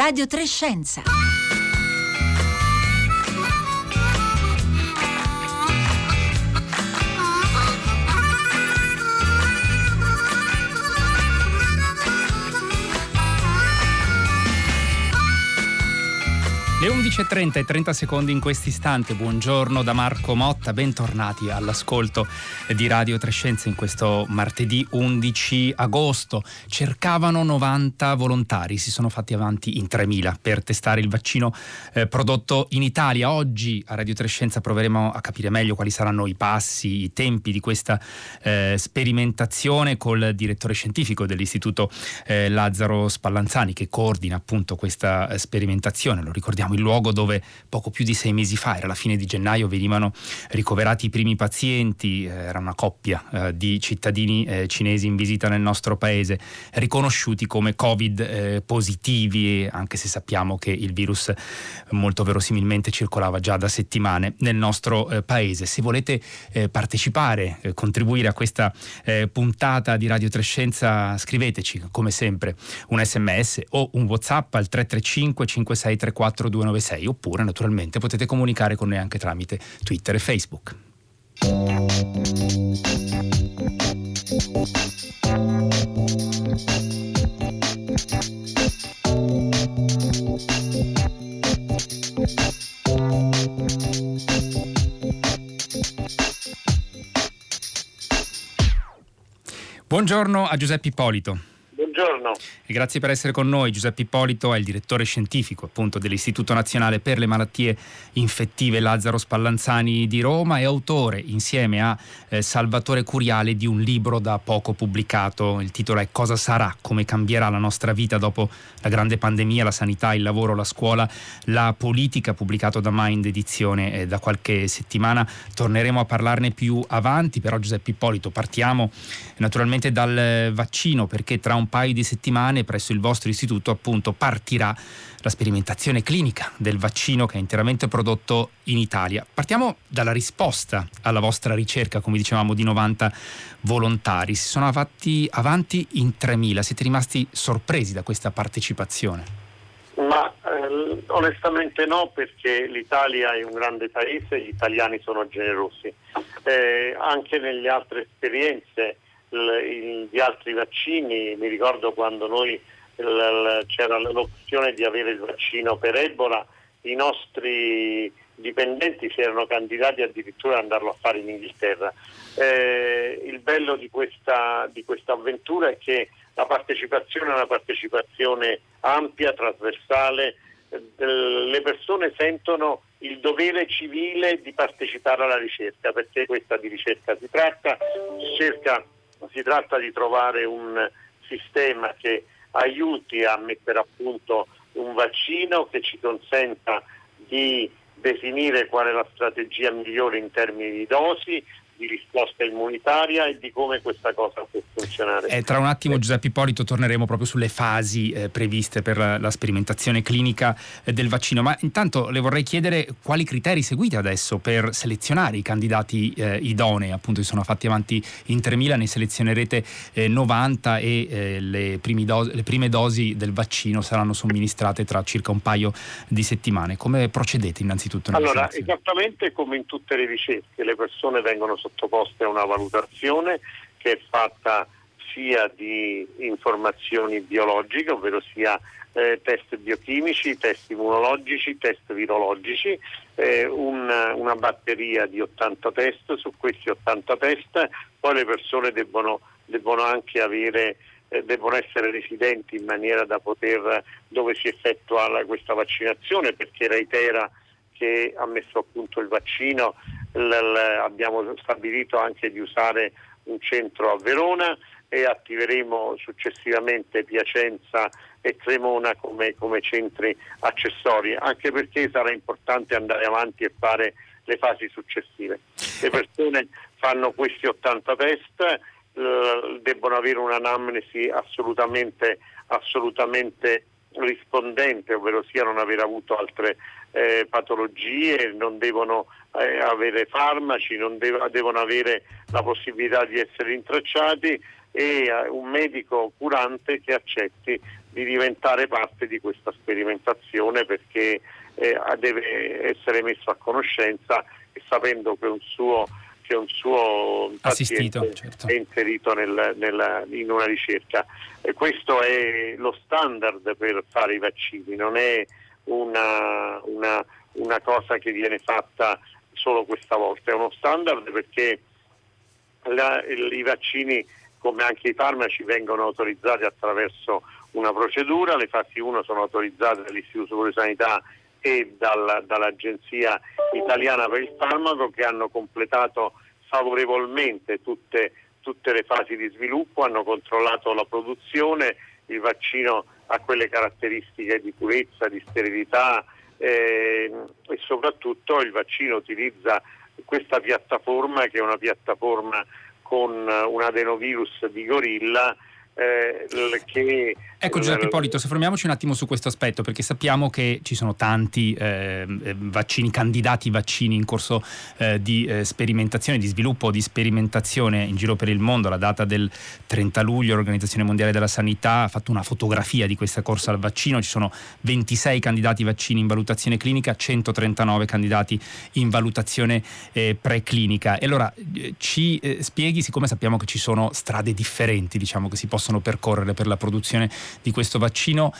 Radio Trescenza. Le 11.30 e 30 secondi in questo istante, buongiorno da Marco Motta, bentornati all'ascolto di Radio Trescenza in questo martedì 11 agosto. Cercavano 90 volontari, si sono fatti avanti in 3.000 per testare il vaccino eh, prodotto in Italia. Oggi a Radio Trescenza proveremo a capire meglio quali saranno i passi, i tempi di questa eh, sperimentazione col direttore scientifico dell'Istituto eh, Lazzaro Spallanzani che coordina appunto questa eh, sperimentazione, lo ricordiamo il luogo dove poco più di sei mesi fa, era la fine di gennaio, venivano ricoverati i primi pazienti, eh, era una coppia eh, di cittadini eh, cinesi in visita nel nostro paese, riconosciuti come Covid eh, positivi, anche se sappiamo che il virus molto verosimilmente circolava già da settimane nel nostro eh, paese. Se volete eh, partecipare, contribuire a questa puntata di Radio Trescenza, scriveteci come sempre un sms o un whatsapp al 335 5634 296 oppure naturalmente potete comunicare con noi anche tramite Twitter e Facebook. Buongiorno a Giuseppe Ippolito. Buongiorno. E grazie per essere con noi. Giuseppe Ippolito è il direttore scientifico appunto dell'Istituto Nazionale per le Malattie Infettive Lazzaro Spallanzani di Roma e autore insieme a eh, Salvatore Curiale di un libro da poco pubblicato. Il titolo è Cosa sarà? Come cambierà la nostra vita dopo la grande pandemia, la sanità, il lavoro, la scuola, la politica, pubblicato da Mind Edizione eh, da qualche settimana. Torneremo a parlarne più avanti, però Giuseppe Ippolito partiamo naturalmente dal eh, vaccino perché tra un paio di settimane presso il vostro istituto appunto partirà la sperimentazione clinica del vaccino che è interamente prodotto in Italia. Partiamo dalla risposta alla vostra ricerca, come dicevamo, di 90 volontari. Si sono fatti avanti in 3.000. Siete rimasti sorpresi da questa partecipazione? Ma eh, onestamente no, perché l'Italia è un grande paese, gli italiani sono generosi. Eh, anche nelle altre esperienze di altri vaccini, mi ricordo quando noi c'era l'opzione di avere il vaccino per Ebola, i nostri dipendenti si erano candidati addirittura ad andarlo a fare in Inghilterra. Eh, il bello di questa, di questa avventura è che la partecipazione è una partecipazione ampia, trasversale, le persone sentono il dovere civile di partecipare alla ricerca, perché questa di ricerca si tratta, cerca si tratta di trovare un sistema che aiuti a mettere a punto un vaccino che ci consenta di definire qual è la strategia migliore in termini di dosi, di risposta immunitaria e di come questa cosa può funzionare. Eh, tra un attimo Giuseppe Ippolito torneremo proprio sulle fasi eh, previste per la, la sperimentazione clinica eh, del vaccino, ma intanto le vorrei chiedere quali criteri seguite adesso per selezionare i candidati eh, idonei, appunto si sono fatti avanti in 3.000, ne selezionerete 90 eh, e eh, le, dosi, le, prime dosi del vaccino saranno somministrate tra circa un paio di settimane. Come procedete innanzitutto? Allora, esattamente come in tutte le ricerche, le persone vengono sottoposte a una valutazione che è fatta sia di informazioni biologiche, ovvero sia eh, test biochimici, test immunologici, test virologici, eh, una, una, batteria di 80 test, su questi 80 test poi le persone debbono, debbono anche avere eh, debbono essere residenti in maniera da poter dove si effettua questa vaccinazione perché reitera che ha messo a punto il vaccino abbiamo stabilito anche di usare un centro a Verona e attiveremo successivamente Piacenza e Cremona come, come centri accessori, anche perché sarà importante andare avanti e fare le fasi successive. Le persone fanno questi 80 test, eh, debbono avere un'anamnesi assolutamente, assolutamente rispondente, ovvero sia non aver avuto altre eh, patologie, non devono eh, avere farmaci, non dev- devono avere la possibilità di essere intracciati, e eh, un medico curante che accetti di diventare parte di questa sperimentazione perché eh, deve essere messo a conoscenza e sapendo che un suo, che un suo Assistito, certo. è inserito nel, nel, in una ricerca. E questo è lo standard per fare i vaccini, non è una, una, una cosa che viene fatta solo questa volta, è uno standard perché la, i vaccini come anche i farmaci vengono autorizzati attraverso una procedura, le fasi 1 sono autorizzate dall'Istituto Superiore di Sanità e dal, dall'Agenzia Italiana per il Farmaco che hanno completato favorevolmente tutte, tutte le fasi di sviluppo, hanno controllato la produzione, il vaccino ha quelle caratteristiche di purezza, di sterilità eh, e soprattutto il vaccino utilizza questa piattaforma che è una piattaforma con un adenovirus di gorilla eh, che Ecco Giuseppe Ippolito, soffermiamoci un attimo su questo aspetto perché sappiamo che ci sono tanti eh, vaccini, candidati vaccini in corso eh, di eh, sperimentazione, di sviluppo, di sperimentazione in giro per il mondo. La data del 30 luglio l'Organizzazione Mondiale della Sanità ha fatto una fotografia di questa corsa al vaccino, ci sono 26 candidati vaccini in valutazione clinica, 139 candidati in valutazione eh, preclinica. E allora eh, ci eh, spieghi, siccome sappiamo che ci sono strade differenti diciamo, che si possono percorrere per la produzione di questo vaccino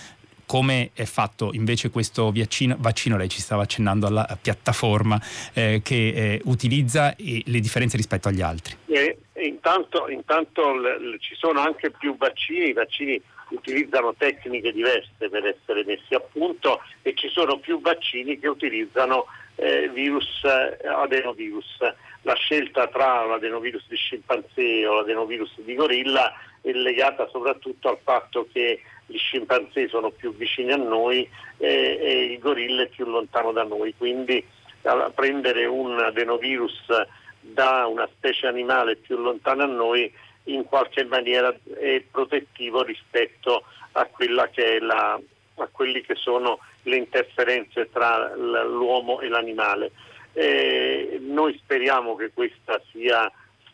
come è fatto invece questo vaccino, vaccino lei ci stava accennando alla piattaforma eh, che eh, utilizza e le differenze rispetto agli altri. Eh, intanto, intanto l- l- ci sono anche più vaccini, i vaccini utilizzano tecniche diverse per essere messi a punto e ci sono più vaccini che utilizzano eh, virus eh, adenovirus. La scelta tra l'adenovirus di scimpanzé o l'adenovirus di gorilla è legata soprattutto al fatto che gli scimpanzé sono più vicini a noi eh, e il gorilla è più lontano da noi, quindi prendere un adenovirus da una specie animale più lontana a noi in qualche maniera è protettivo rispetto a, che la, a quelli che sono le interferenze tra l'uomo e l'animale. Eh, noi speriamo che questa sia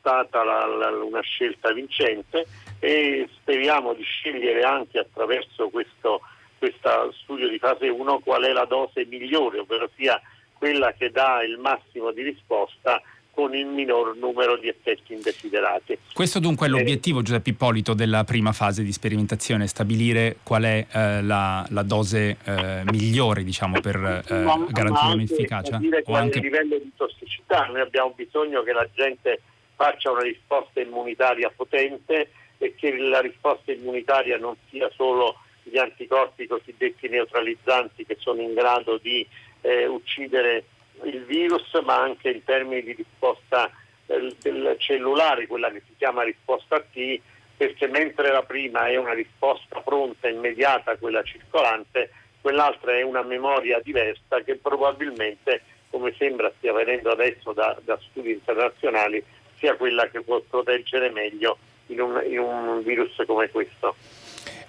stata la, la, una scelta vincente e speriamo di scegliere anche attraverso questo, questo studio di fase 1 qual è la dose migliore, ovvero sia quella che dà il massimo di risposta con il minor numero di effetti indesiderati. Questo dunque è l'obiettivo, Giuseppe Ippolito, della prima fase di sperimentazione, stabilire qual è eh, la, la, dose eh, migliore diciamo, per eh, garantire un'efficacia. O anche... livello di tossicità, noi abbiamo bisogno che la gente faccia una risposta immunitaria potente e che la risposta immunitaria non sia solo gli anticorpi cosiddetti neutralizzanti che sono in grado di eh, uccidere il virus, ma anche in termini di risposta eh, del cellulare, quella che si chiama risposta T, perché mentre la prima è una risposta pronta, immediata, quella circolante, quell'altra è una memoria diversa che probabilmente, come sembra stia avvenendo adesso da, da studi internazionali, sia quella che può proteggere meglio in un, in un virus come questo.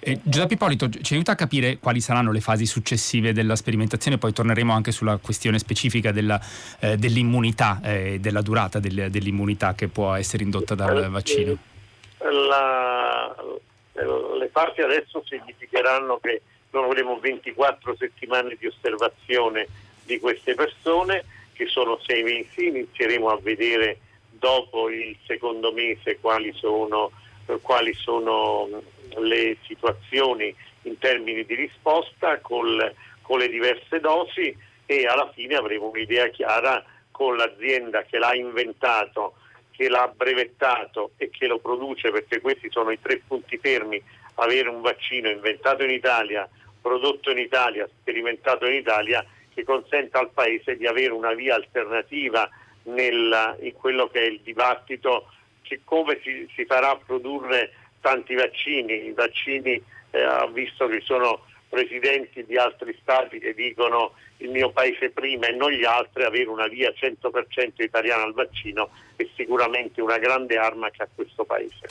Eh, Giuseppe Ippolito ci aiuta a capire quali saranno le fasi successive della sperimentazione, poi torneremo anche sulla questione specifica della, eh, dell'immunità e eh, della durata del, dell'immunità che può essere indotta dal eh, vaccino. La, le fasi adesso significheranno che noi avremo 24 settimane di osservazione di queste persone che sono sei mesi, inizieremo a vedere dopo il secondo mese quali sono, quali sono le situazioni in termini di risposta col, con le diverse dosi e alla fine avremo un'idea chiara con l'azienda che l'ha inventato, che l'ha brevettato e che lo produce, perché questi sono i tre punti fermi, avere un vaccino inventato in Italia, prodotto in Italia, sperimentato in Italia, che consenta al Paese di avere una via alternativa nel, in quello che è il dibattito che come si, si farà produrre tanti vaccini. I vaccini, eh, visto che sono presidenti di altri stati che dicono il mio paese prima e non gli altri, avere una via 100% italiana al vaccino è sicuramente una grande arma che ha questo paese.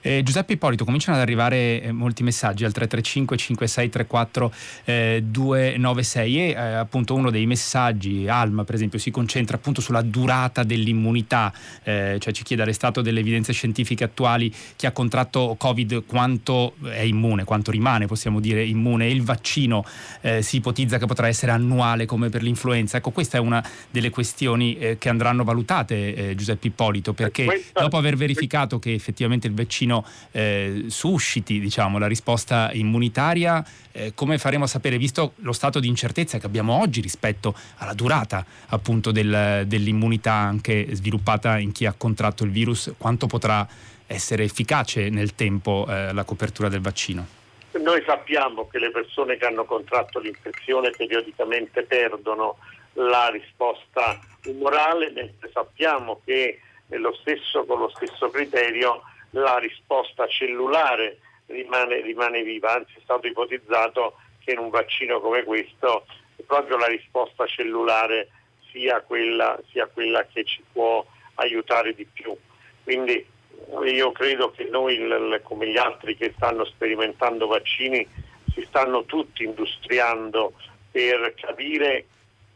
Eh, Giuseppe Ippolito, cominciano ad arrivare eh, molti messaggi al 335 5634 eh, 296 e eh, appunto uno dei messaggi, Alma per esempio, si concentra appunto sulla durata dell'immunità, eh, cioè ci chiede arrestato delle evidenze scientifiche attuali chi ha contratto Covid quanto è immune, quanto rimane possiamo dire immune il vaccino si ipotizza che potrà essere annuale come per l'influenza. Ecco, questa è una delle questioni che andranno valutate Giuseppe Ippolito perché dopo aver verificato che effettivamente il vaccino vaccino eh, susciti diciamo, la risposta immunitaria, eh, come faremo a sapere, visto lo stato di incertezza che abbiamo oggi rispetto alla durata appunto del, dell'immunità anche sviluppata in chi ha contratto il virus, quanto potrà essere efficace nel tempo eh, la copertura del vaccino? Noi sappiamo che le persone che hanno contratto l'infezione periodicamente perdono la risposta umorale, mentre sappiamo che lo stesso, con lo stesso criterio la risposta cellulare rimane, rimane viva, anzi è stato ipotizzato che in un vaccino come questo proprio la risposta cellulare sia quella, sia quella che ci può aiutare di più. Quindi io credo che noi, come gli altri che stanno sperimentando vaccini, si stanno tutti industriando per capire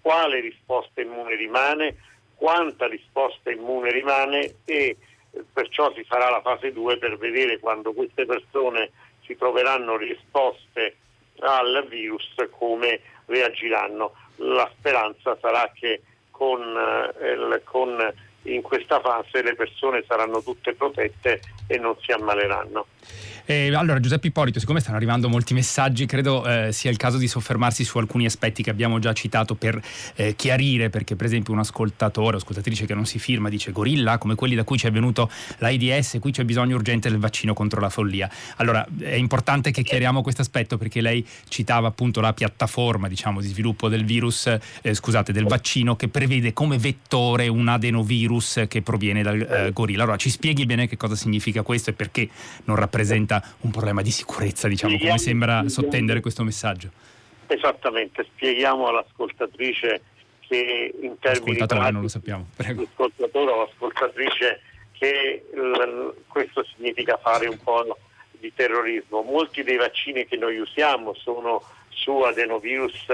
quale risposta immune rimane, quanta risposta immune rimane e perciò si farà la fase 2 per vedere quando queste persone si troveranno risposte al virus come reagiranno. La speranza sarà che con, eh, con in questa fase le persone saranno tutte protette e non si ammaleranno. Eh, allora Giuseppe Ippolito, siccome stanno arrivando molti messaggi, credo eh, sia il caso di soffermarsi su alcuni aspetti che abbiamo già citato per eh, chiarire, perché per esempio un ascoltatore o ascoltatrice che non si firma dice gorilla, come quelli da cui ci è venuto l'AIDS, qui c'è bisogno urgente del vaccino contro la follia. Allora è importante che chiariamo questo aspetto perché lei citava appunto la piattaforma diciamo, di sviluppo del virus, eh, scusate, del vaccino che prevede come vettore un adenovirus che proviene dal eh, gorilla. Allora ci spieghi bene che cosa significa questo e perché non rappresenta diventa un problema di sicurezza, diciamo, come sembra sottendere questo messaggio. Esattamente, spieghiamo all'ascoltatrice che in termini Ascoltatore, non lo sappiamo, prego. Ascoltatore o ascoltatrice che l- questo significa fare un po' di terrorismo. Molti dei vaccini che noi usiamo sono su adenovirus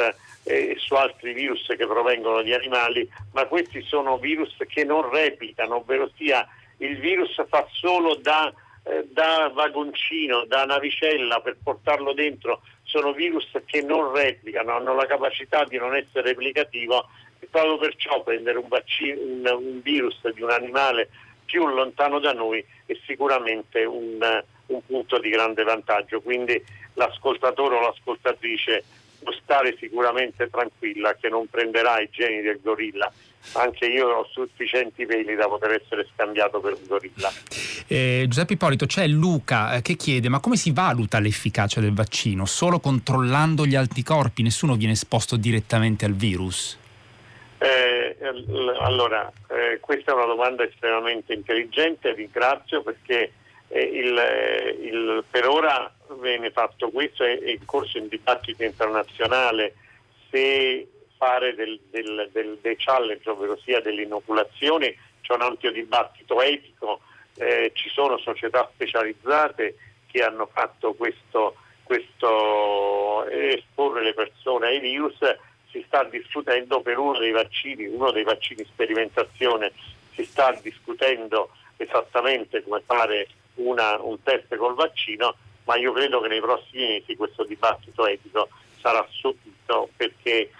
e su altri virus che provengono di animali, ma questi sono virus che non replicano, ovvero sia il virus fa solo da eh, da vagoncino, da navicella per portarlo dentro, sono virus che non replicano, hanno la capacità di non essere replicativo e proprio perciò prendere un, vaccino, un, un virus di un animale più lontano da noi è sicuramente un, un punto di grande vantaggio. Quindi l'ascoltatore o l'ascoltatrice può stare sicuramente tranquilla che non prenderà i geni del gorilla. Anche io ho sufficienti peli da poter essere scambiato per un gorilla. Eh, Giuseppe Ippolito, c'è Luca eh, che chiede ma come si valuta l'efficacia del vaccino? Solo controllando gli anticorpi? Nessuno viene esposto direttamente al virus? Eh, allora, eh, questa è una domanda estremamente intelligente, ringrazio perché eh, il, eh, il, per ora viene fatto questo, è, è in corso un dibattito internazionale se fare del, del, del, dei challenge, ovvero sia delle inoculazioni, c'è un ampio dibattito etico, eh, ci sono società specializzate che hanno fatto questo, questo esporre le persone ai virus, si sta discutendo per uno dei vaccini, uno dei vaccini sperimentazione, si sta discutendo esattamente come fare una, un test col vaccino, ma io credo che nei prossimi mesi questo dibattito etico sarà subito perché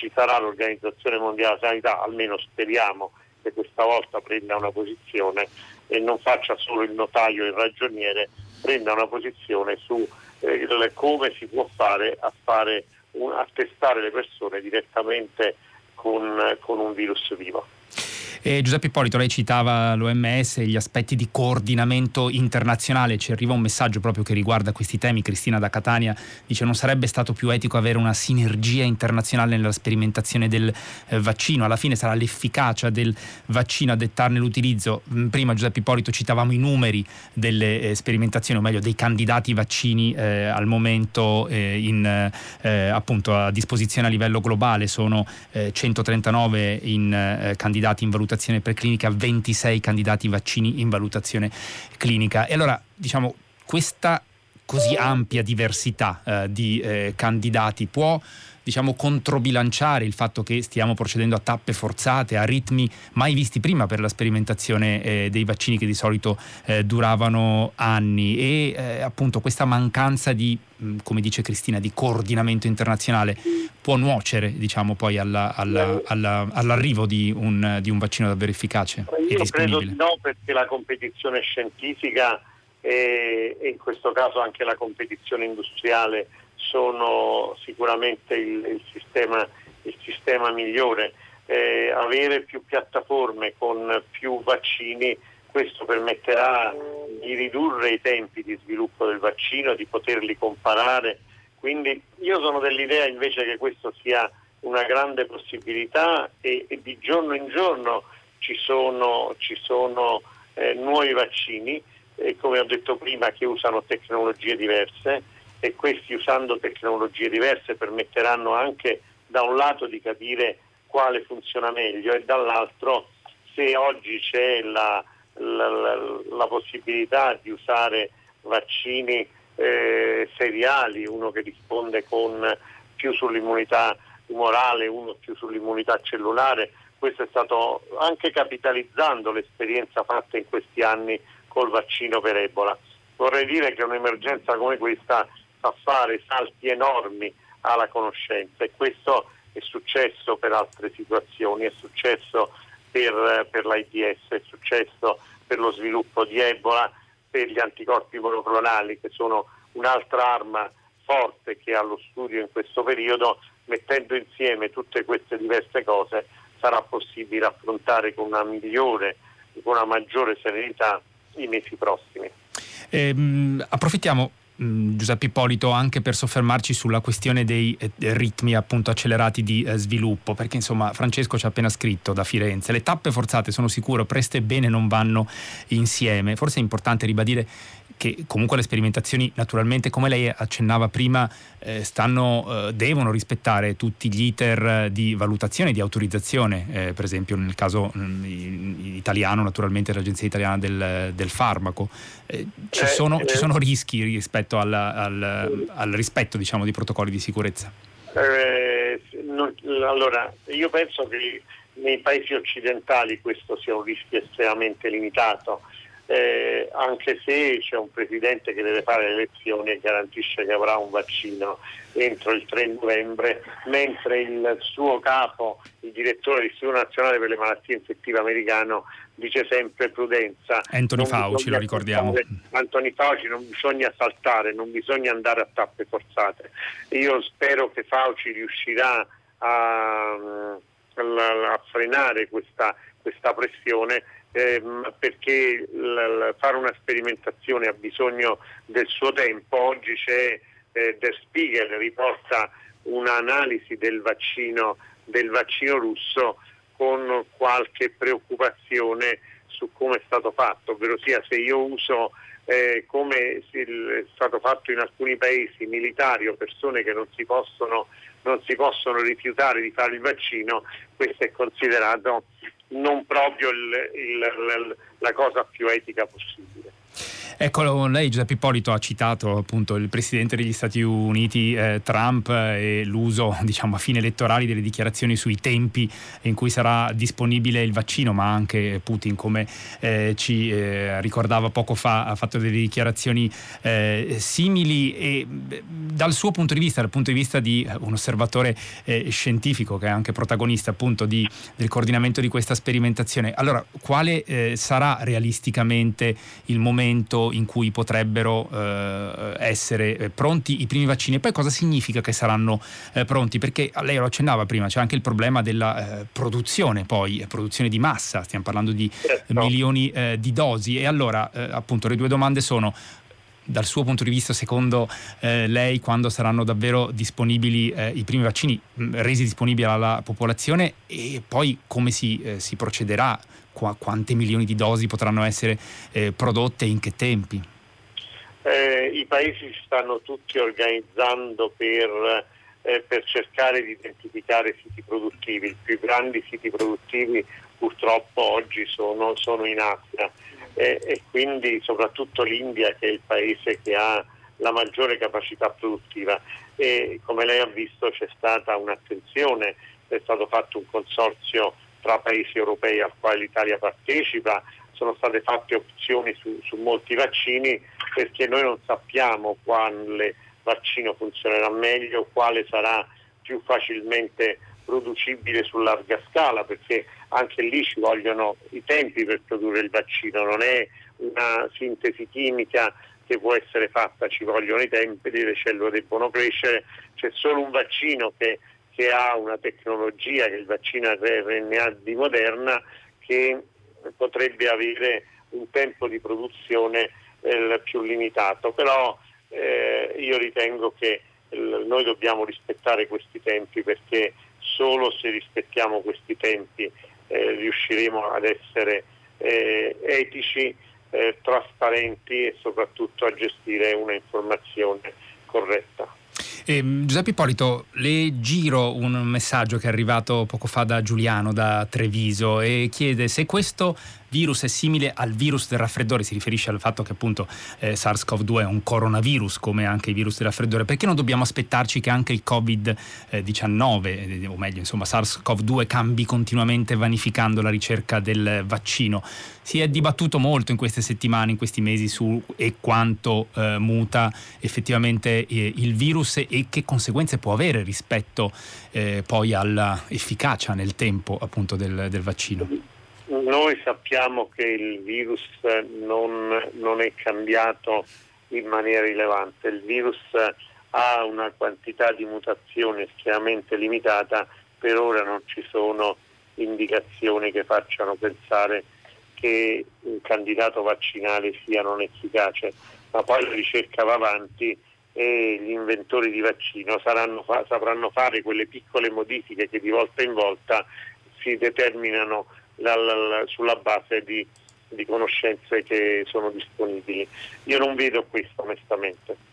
ci sarà l'Organizzazione Mondiale della Sanità, almeno speriamo che questa volta prenda una posizione e non faccia solo il notaio e il ragioniere, prenda una posizione su eh, come si può fare a, fare un, a testare le persone direttamente con, con un virus vivo. Eh, Giuseppe Ippolito, lei citava l'OMS e gli aspetti di coordinamento internazionale, ci arriva un messaggio proprio che riguarda questi temi, Cristina da Catania dice non sarebbe stato più etico avere una sinergia internazionale nella sperimentazione del eh, vaccino, alla fine sarà l'efficacia del vaccino a dettarne l'utilizzo, mm, prima Giuseppe Ippolito citavamo i numeri delle eh, sperimentazioni, o meglio dei candidati vaccini eh, al momento eh, in, eh, appunto a disposizione a livello globale, sono 139 in, candidati in valutazione valutazione preclinica, 26 candidati vaccini in valutazione clinica. E allora, diciamo, questa così ampia diversità eh, di eh, candidati può diciamo, controbilanciare il fatto che stiamo procedendo a tappe forzate, a ritmi mai visti prima per la sperimentazione eh, dei vaccini che di solito eh, duravano anni e eh, appunto questa mancanza di, mh, come dice Cristina, di coordinamento internazionale può nuocere diciamo, poi alla, alla, alla, all'arrivo di un, di un, vaccino davvero efficace Io. Credo no, perché la competizione scientifica e, e in questo caso anche la competizione industriale sono sicuramente il, il, sistema, il sistema, migliore. Eh, avere più piattaforme con più vaccini, questo permetterà di ridurre i tempi di sviluppo del vaccino, di poterli comparare. Quindi io sono dell'idea invece che questo sia una grande possibilità e, e di giorno in giorno ci sono, ci sono eh, nuovi vaccini, eh, come ho detto prima, che usano tecnologie diverse e questi usando tecnologie diverse permetteranno anche da un lato di capire quale funziona meglio e dall'altro se oggi c'è la, la, la, la possibilità di usare vaccini eh, seriali, uno che risponde con più sull'immunità umorale, uno più sull'immunità cellulare, questo è stato anche capitalizzando l'esperienza fatta in questi anni col vaccino per Ebola. Vorrei dire che un'emergenza come questa fa fare salti enormi alla conoscenza e questo è successo per altre situazioni, è successo per, per l'AIDS, è successo per lo sviluppo di Ebola, per gli anticorpi monoclonali che sono un'altra arma forte che è allo studio in questo periodo, mettendo insieme tutte queste diverse cose sarà possibile affrontare con una migliore, con una maggiore serenità i mesi prossimi. Ehm, approfittiamo Mm, Giuseppe Ippolito anche per soffermarci sulla questione dei eh, ritmi appunto accelerati di eh, sviluppo perché insomma Francesco ci ha appena scritto da Firenze le tappe forzate sono sicuro presto e bene non vanno insieme. Forse è importante ribadire che comunque le sperimentazioni naturalmente come lei accennava prima eh, stanno, eh, devono rispettare tutti gli iter di valutazione, di autorizzazione, eh, per esempio nel caso mh, mm, italiano naturalmente l'Agenzia Italiana del, del Farmaco. Eh, ci, eh, sono, ci, sono, rischi rispetto al, al, al rispetto diciamo, di protocolli di sicurezza? Non, allora, io penso che nei paesi occidentali questo sia un rischio estremamente limitato eh, anche se c'è un presidente che deve fare le elezioni e garantisce che avrà un vaccino entro il 3 novembre, mentre il suo capo, il direttore dell'Istituto Nazionale per le Malattie Infettive americano, dice sempre prudenza. Anthony Fauci, lo ricordiamo. Anthony Fauci non bisogna saltare, non bisogna andare a tappe forzate. Io spero che Fauci riuscirà a, a, a frenare questa, questa pressione eh, perché l- fare una sperimentazione ha bisogno del suo tempo. Oggi c'è eh, Der Spiegel riporta un'analisi del vaccino, del vaccino russo con qualche preoccupazione su come è stato fatto, ovvero sia se io uso eh, come è stato fatto in alcuni paesi militari o persone che non si possono, non si possono rifiutare di fare il vaccino, questo è considerato non proprio il, il, la cosa più etica possibile. Ecco, lei Giuseppe Ippolito ha citato appunto il Presidente degli Stati Uniti eh, Trump e l'uso diciamo, a fine elettorali delle dichiarazioni sui tempi in cui sarà disponibile il vaccino, ma anche Putin come eh, ci eh, ricordava poco fa ha fatto delle dichiarazioni eh, simili e dal suo punto di vista, dal punto di vista di un osservatore eh, scientifico che è anche protagonista appunto di, del coordinamento di questa sperimentazione, allora quale eh, sarà realisticamente il momento in cui potrebbero eh, essere pronti i primi vaccini. E poi cosa significa che saranno eh, pronti? Perché lei lo accennava prima, c'è anche il problema della eh, produzione, poi produzione di massa, stiamo parlando di certo. milioni eh, di dosi. E allora appunto le due domande sono dal suo punto di vista, secondo eh, lei, quando saranno davvero disponibili eh, i primi vaccini mh, resi disponibili alla popolazione? E poi come si, eh, si procederà, Qu- quante milioni di dosi potranno essere eh, prodotte e in che tempi? Eh, I paesi si stanno tutti organizzando per, eh, per cercare di identificare siti produttivi. I più grandi siti produttivi purtroppo oggi sono, sono in Asia e, quindi soprattutto l'India che è il paese che ha la maggiore capacità produttiva e come lei ha visto c'è stata un'attenzione, è stato fatto un consorzio tra paesi europei al quale l'Italia partecipa, sono state fatte opzioni su, su molti vaccini perché noi non sappiamo quale vaccino funzionerà meglio, quale sarà più facilmente producibile su larga scala perché anche lì ci vogliono i tempi per produrre il vaccino, non è una sintesi chimica che può essere fatta, ci vogliono i tempi, le cellule debbono crescere, c'è solo un vaccino che, che ha una tecnologia, che il vaccino RNA di Moderna, che potrebbe avere un tempo di produzione eh, più limitato, però eh, io ritengo che eh, noi dobbiamo rispettare questi tempi perché solo se rispettiamo questi tempi eh, riusciremo ad essere eh, etici, eh, trasparenti e soprattutto a gestire una informazione corretta. Eh, Giuseppe Ippolito, le giro un messaggio che è arrivato poco fa da Giuliano da Treviso e chiede se questo virus è simile al virus del raffreddore, si riferisce al fatto che appunto eh, SARS-CoV-2 è un coronavirus come anche i virus del raffreddore, perché non dobbiamo aspettarci che anche il Covid-19, eh, o meglio insomma SARS-CoV-2 cambi continuamente vanificando la ricerca del vaccino? Si è dibattuto molto in queste settimane, in questi mesi su e quanto eh, muta effettivamente eh, il virus e che conseguenze può avere rispetto eh, poi all'efficacia nel tempo appunto del, del vaccino. Noi sappiamo che il virus non, non, è cambiato in maniera rilevante, il virus ha una quantità di mutazioni estremamente limitata, per ora non ci sono indicazioni che facciano pensare che un candidato vaccinale sia non efficace, ma poi la ricerca va avanti e gli inventori di vaccino saranno, sapranno fare quelle piccole modifiche che di volta in volta si determinano sulla base di, di conoscenze che sono disponibili. Io non vedo questo onestamente.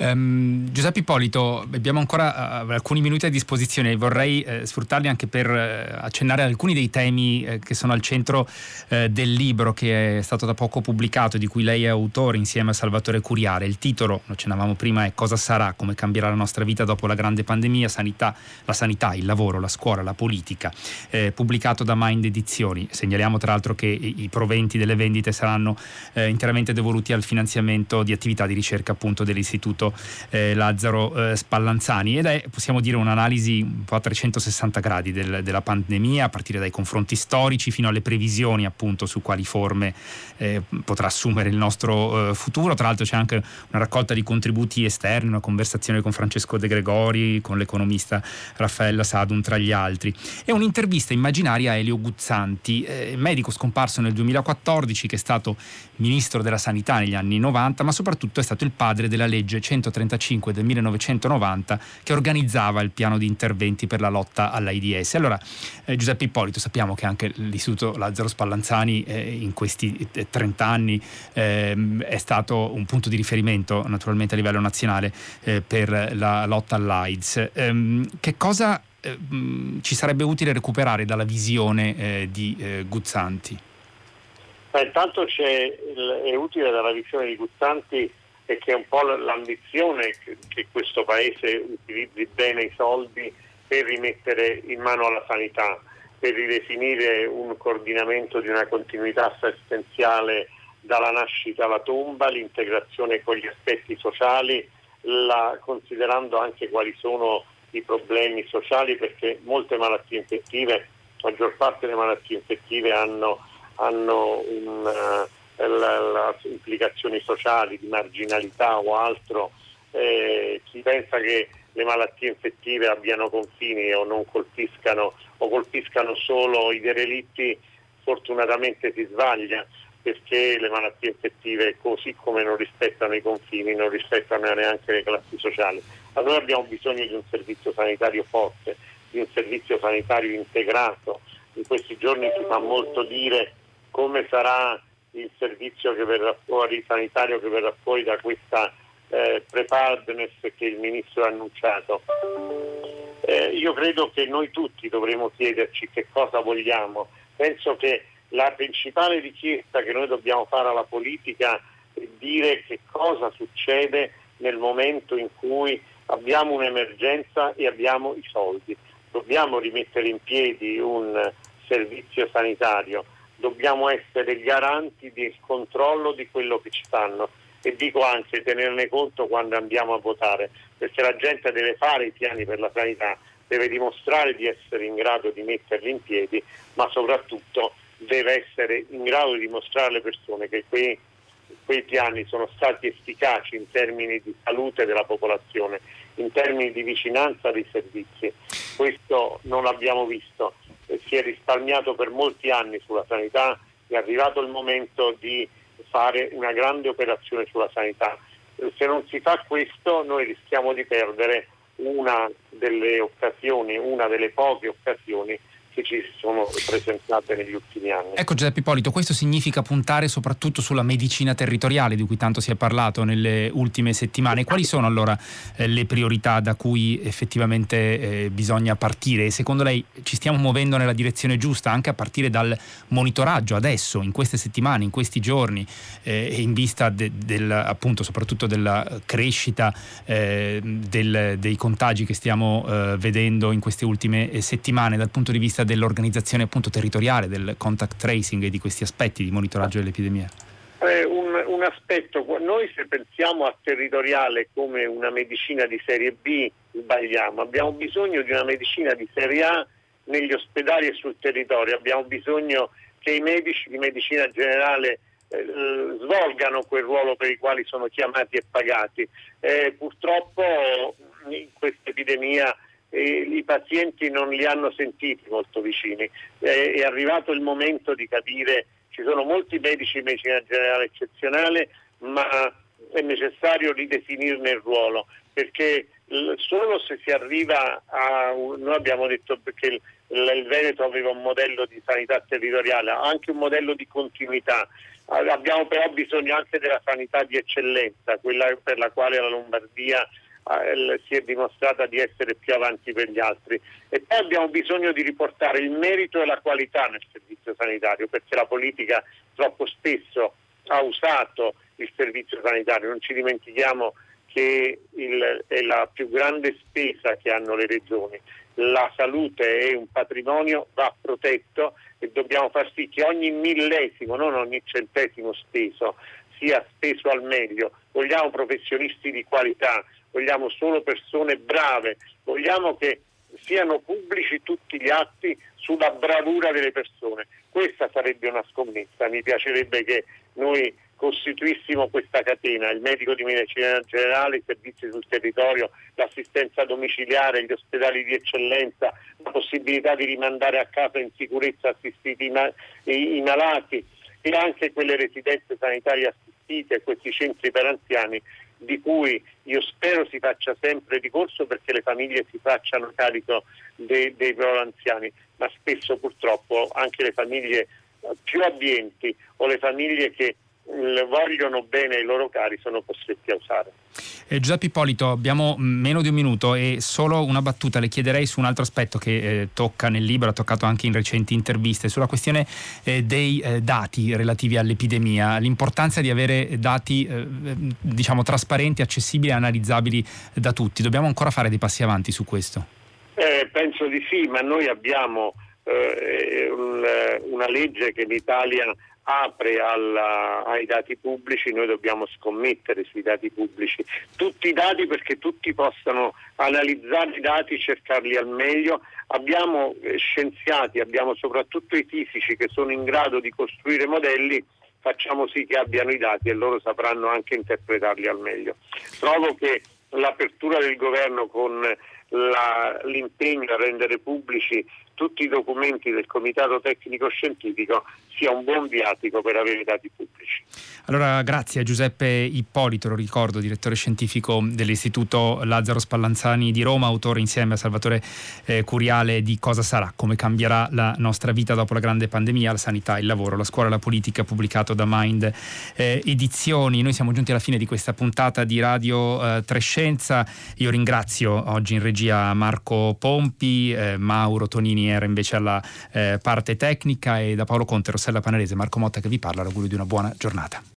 Um, Giuseppe Ippolito, abbiamo ancora uh, alcuni minuti a disposizione, vorrei uh, sfruttarli anche per uh, accennare alcuni dei temi che sono al centro del libro che è stato da poco pubblicato, di cui lei è autore insieme a Salvatore Curiare. Il titolo, lo accennavamo prima, è Cosa sarà, come cambierà la nostra vita dopo la grande pandemia, sanità, la sanità, il lavoro, la scuola, la politica, pubblicato da Mind Edizioni. Segnaliamo tra l'altro che i, proventi delle vendite saranno interamente devoluti al finanziamento di attività di ricerca appunto dell'Istituto eh, Lazzaro eh, Spallanzani. Ed è possiamo dire un'analisi un po' a 360 gradi del, della pandemia a partire dai confronti storici fino alle previsioni appunto su quali forme eh, potrà assumere il nostro eh, futuro. Tra l'altro c'è anche una raccolta di contributi esterni una conversazione con Francesco De Gregori con l'economista Raffaella Sadun tra gli altri. E un'intervista immaginaria a Elio Guzzanti eh, medico scomparso nel 2014 che è stato ministro della sanità negli anni 90 ma soprattutto è stato il padre della legge 100 135 del 1990 che organizzava il piano di interventi per la lotta all'AIDS. Allora, eh, Giuseppe Ippolito, sappiamo che anche l'Istituto Lazzaro Spallanzani eh, in questi 30 eh, anni ehm, è stato un punto di riferimento naturalmente a livello nazionale eh, per la lotta all'AIDS. Ehm, che cosa eh, ci sarebbe utile recuperare dalla visione eh, di Guzzanti? Beh, intanto è utile dalla visione di Guzzanti e che è un po' l'ambizione che, questo Paese utilizzi bene i soldi per rimettere in mano alla sanità, per ridefinire un coordinamento di una continuità assistenziale dalla nascita alla tomba, l'integrazione con gli aspetti sociali, la, considerando anche quali sono i problemi sociali perché molte malattie infettive, la maggior parte delle malattie infettive hanno, hanno un, uh, implicazioni sociali di marginalità o altro, eh, chi pensa che le malattie infettive abbiano confini o non colpiscano o colpiscano solo i derelitti, fortunatamente si sbaglia perché le malattie infettive così come non rispettano i confini, non rispettano neanche le classi sociali. Allora abbiamo bisogno di un servizio sanitario forte, di un servizio sanitario integrato. In questi giorni si fa molto dire come sarà il servizio che verrà fuori, sanitario che verrà fuori da questa eh, preparedness che il Ministro ha annunciato. Eh, io credo che noi tutti dovremo chiederci che cosa vogliamo. Penso che la principale richiesta che noi dobbiamo fare alla politica è dire che cosa succede nel momento in cui abbiamo un'emergenza e abbiamo i soldi. Dobbiamo rimettere in piedi un servizio sanitario, dobbiamo essere garanti del controllo di quello che ci fanno e dico anche tenerne conto quando andiamo a votare, perché la gente deve fare i piani per la sanità, deve dimostrare di essere in grado di metterli in piedi, ma soprattutto deve essere in grado di dimostrare alle persone che quei, quei piani sono stati efficaci in termini di salute della popolazione, in termini di vicinanza dei servizi. Questo non l'abbiamo visto, si è risparmiato per molti anni sulla sanità, è arrivato il momento di fare una grande operazione sulla sanità. Se non si fa questo noi rischiamo di perdere una delle occasioni, una delle poche occasioni che ci sono presentate negli ultimi anni. Ecco Giuseppe Ippolito, questo significa puntare soprattutto sulla medicina territoriale di cui tanto si è parlato nelle ultime settimane. Quali sono allora eh, le priorità da cui effettivamente eh, bisogna partire? Secondo lei ci stiamo muovendo nella direzione giusta anche a partire dal monitoraggio adesso, in queste settimane, in questi giorni eh, in vista de, del, appunto soprattutto della crescita eh, del, dei contagi che stiamo eh, vedendo in queste ultime eh, settimane dal punto di vista dell'organizzazione appunto territoriale, del contact tracing e di questi aspetti di monitoraggio dell'epidemia? Eh, un, un, aspetto, noi se pensiamo a territoriale come una medicina di serie B sbagliamo, abbiamo bisogno di una medicina di serie A negli ospedali e sul territorio, abbiamo bisogno che i medici di medicina generale eh, svolgano quel ruolo per il quale sono chiamati e pagati. Eh, purtroppo in questa epidemia e i pazienti non li hanno sentiti molto vicini. È, arrivato il momento di capire, ci sono molti medici di medicina generale eccezionale, ma è necessario ridefinirne il ruolo, perché solo se si arriva a... Noi abbiamo detto che il, il Veneto aveva un modello di sanità territoriale, anche un modello di continuità. Abbiamo però bisogno anche della sanità di eccellenza, quella per la quale la Lombardia si è dimostrata di essere più avanti per gli altri. E poi abbiamo bisogno di riportare il merito e la qualità nel servizio sanitario, perché la politica troppo spesso ha usato il servizio sanitario. Non ci dimentichiamo che il, è la più grande spesa che hanno le regioni. La salute è un patrimonio, va protetto e dobbiamo far sì che ogni millesimo, non ogni centesimo speso, sia speso al meglio. Vogliamo professionisti di qualità, vogliamo solo persone brave, vogliamo che siano pubblici tutti gli atti sulla bravura delle persone. Questa sarebbe una scommessa, mi piacerebbe che noi costituissimo questa catena, il medico di medicina generale, i servizi sul territorio, l'assistenza domiciliare, gli ospedali di eccellenza, la possibilità di rimandare a casa in sicurezza assistiti i, i malati e anche quelle residenze sanitarie assistite questi centri per anziani di cui io spero si faccia sempre ricorso perché le famiglie si facciano carico dei, dei loro anziani, ma spesso purtroppo anche le famiglie più abbienti o le famiglie che vogliono bene i loro cari sono costretti a usare. Eh, Giuseppe Ippolito, abbiamo meno di un minuto e solo una battuta le chiederei su un altro aspetto che eh, tocca nel libro, ha toccato anche in recenti interviste, sulla questione eh, dei eh, dati relativi all'epidemia, l'importanza di avere dati eh, diciamo trasparenti, accessibili e analizzabili da tutti. Dobbiamo ancora fare dei passi avanti su questo? Eh, penso di sì, ma noi abbiamo un, una legge che l'Italia apre alla, ai dati pubblici, noi dobbiamo scommettere sui dati pubblici, tutti i dati perché tutti possano analizzare i dati, cercarli al meglio. Abbiamo eh, scienziati, abbiamo soprattutto i fisici che sono in grado di costruire modelli facciamo sì che abbiano i dati e loro sapranno anche interpretarli al meglio. Trovo che l'apertura del governo con la, l'impegno a rendere pubblici tutti i documenti del Comitato Tecnico Scientifico sia un buon viatico per avere i dati pubblici. Allora grazie a Giuseppe Ippolito, lo ricordo, direttore scientifico dell'Istituto Lazzaro Spallanzani di Roma, autore insieme a Salvatore eh, Curiale di Cosa sarà, come cambierà la nostra vita dopo la grande pandemia, la sanità, il lavoro, la scuola e la politica, pubblicato da Mind eh, Edizioni. Noi siamo giunti alla fine di questa puntata di Radio eh, Trescenza. Io ringrazio oggi in regia Marco Pompi, eh, Mauro Tonini era invece alla eh, parte tecnica e da Paolo Conte, Rossella Panarese, Marco Motta che vi parla, l'augurio di una buona giornata.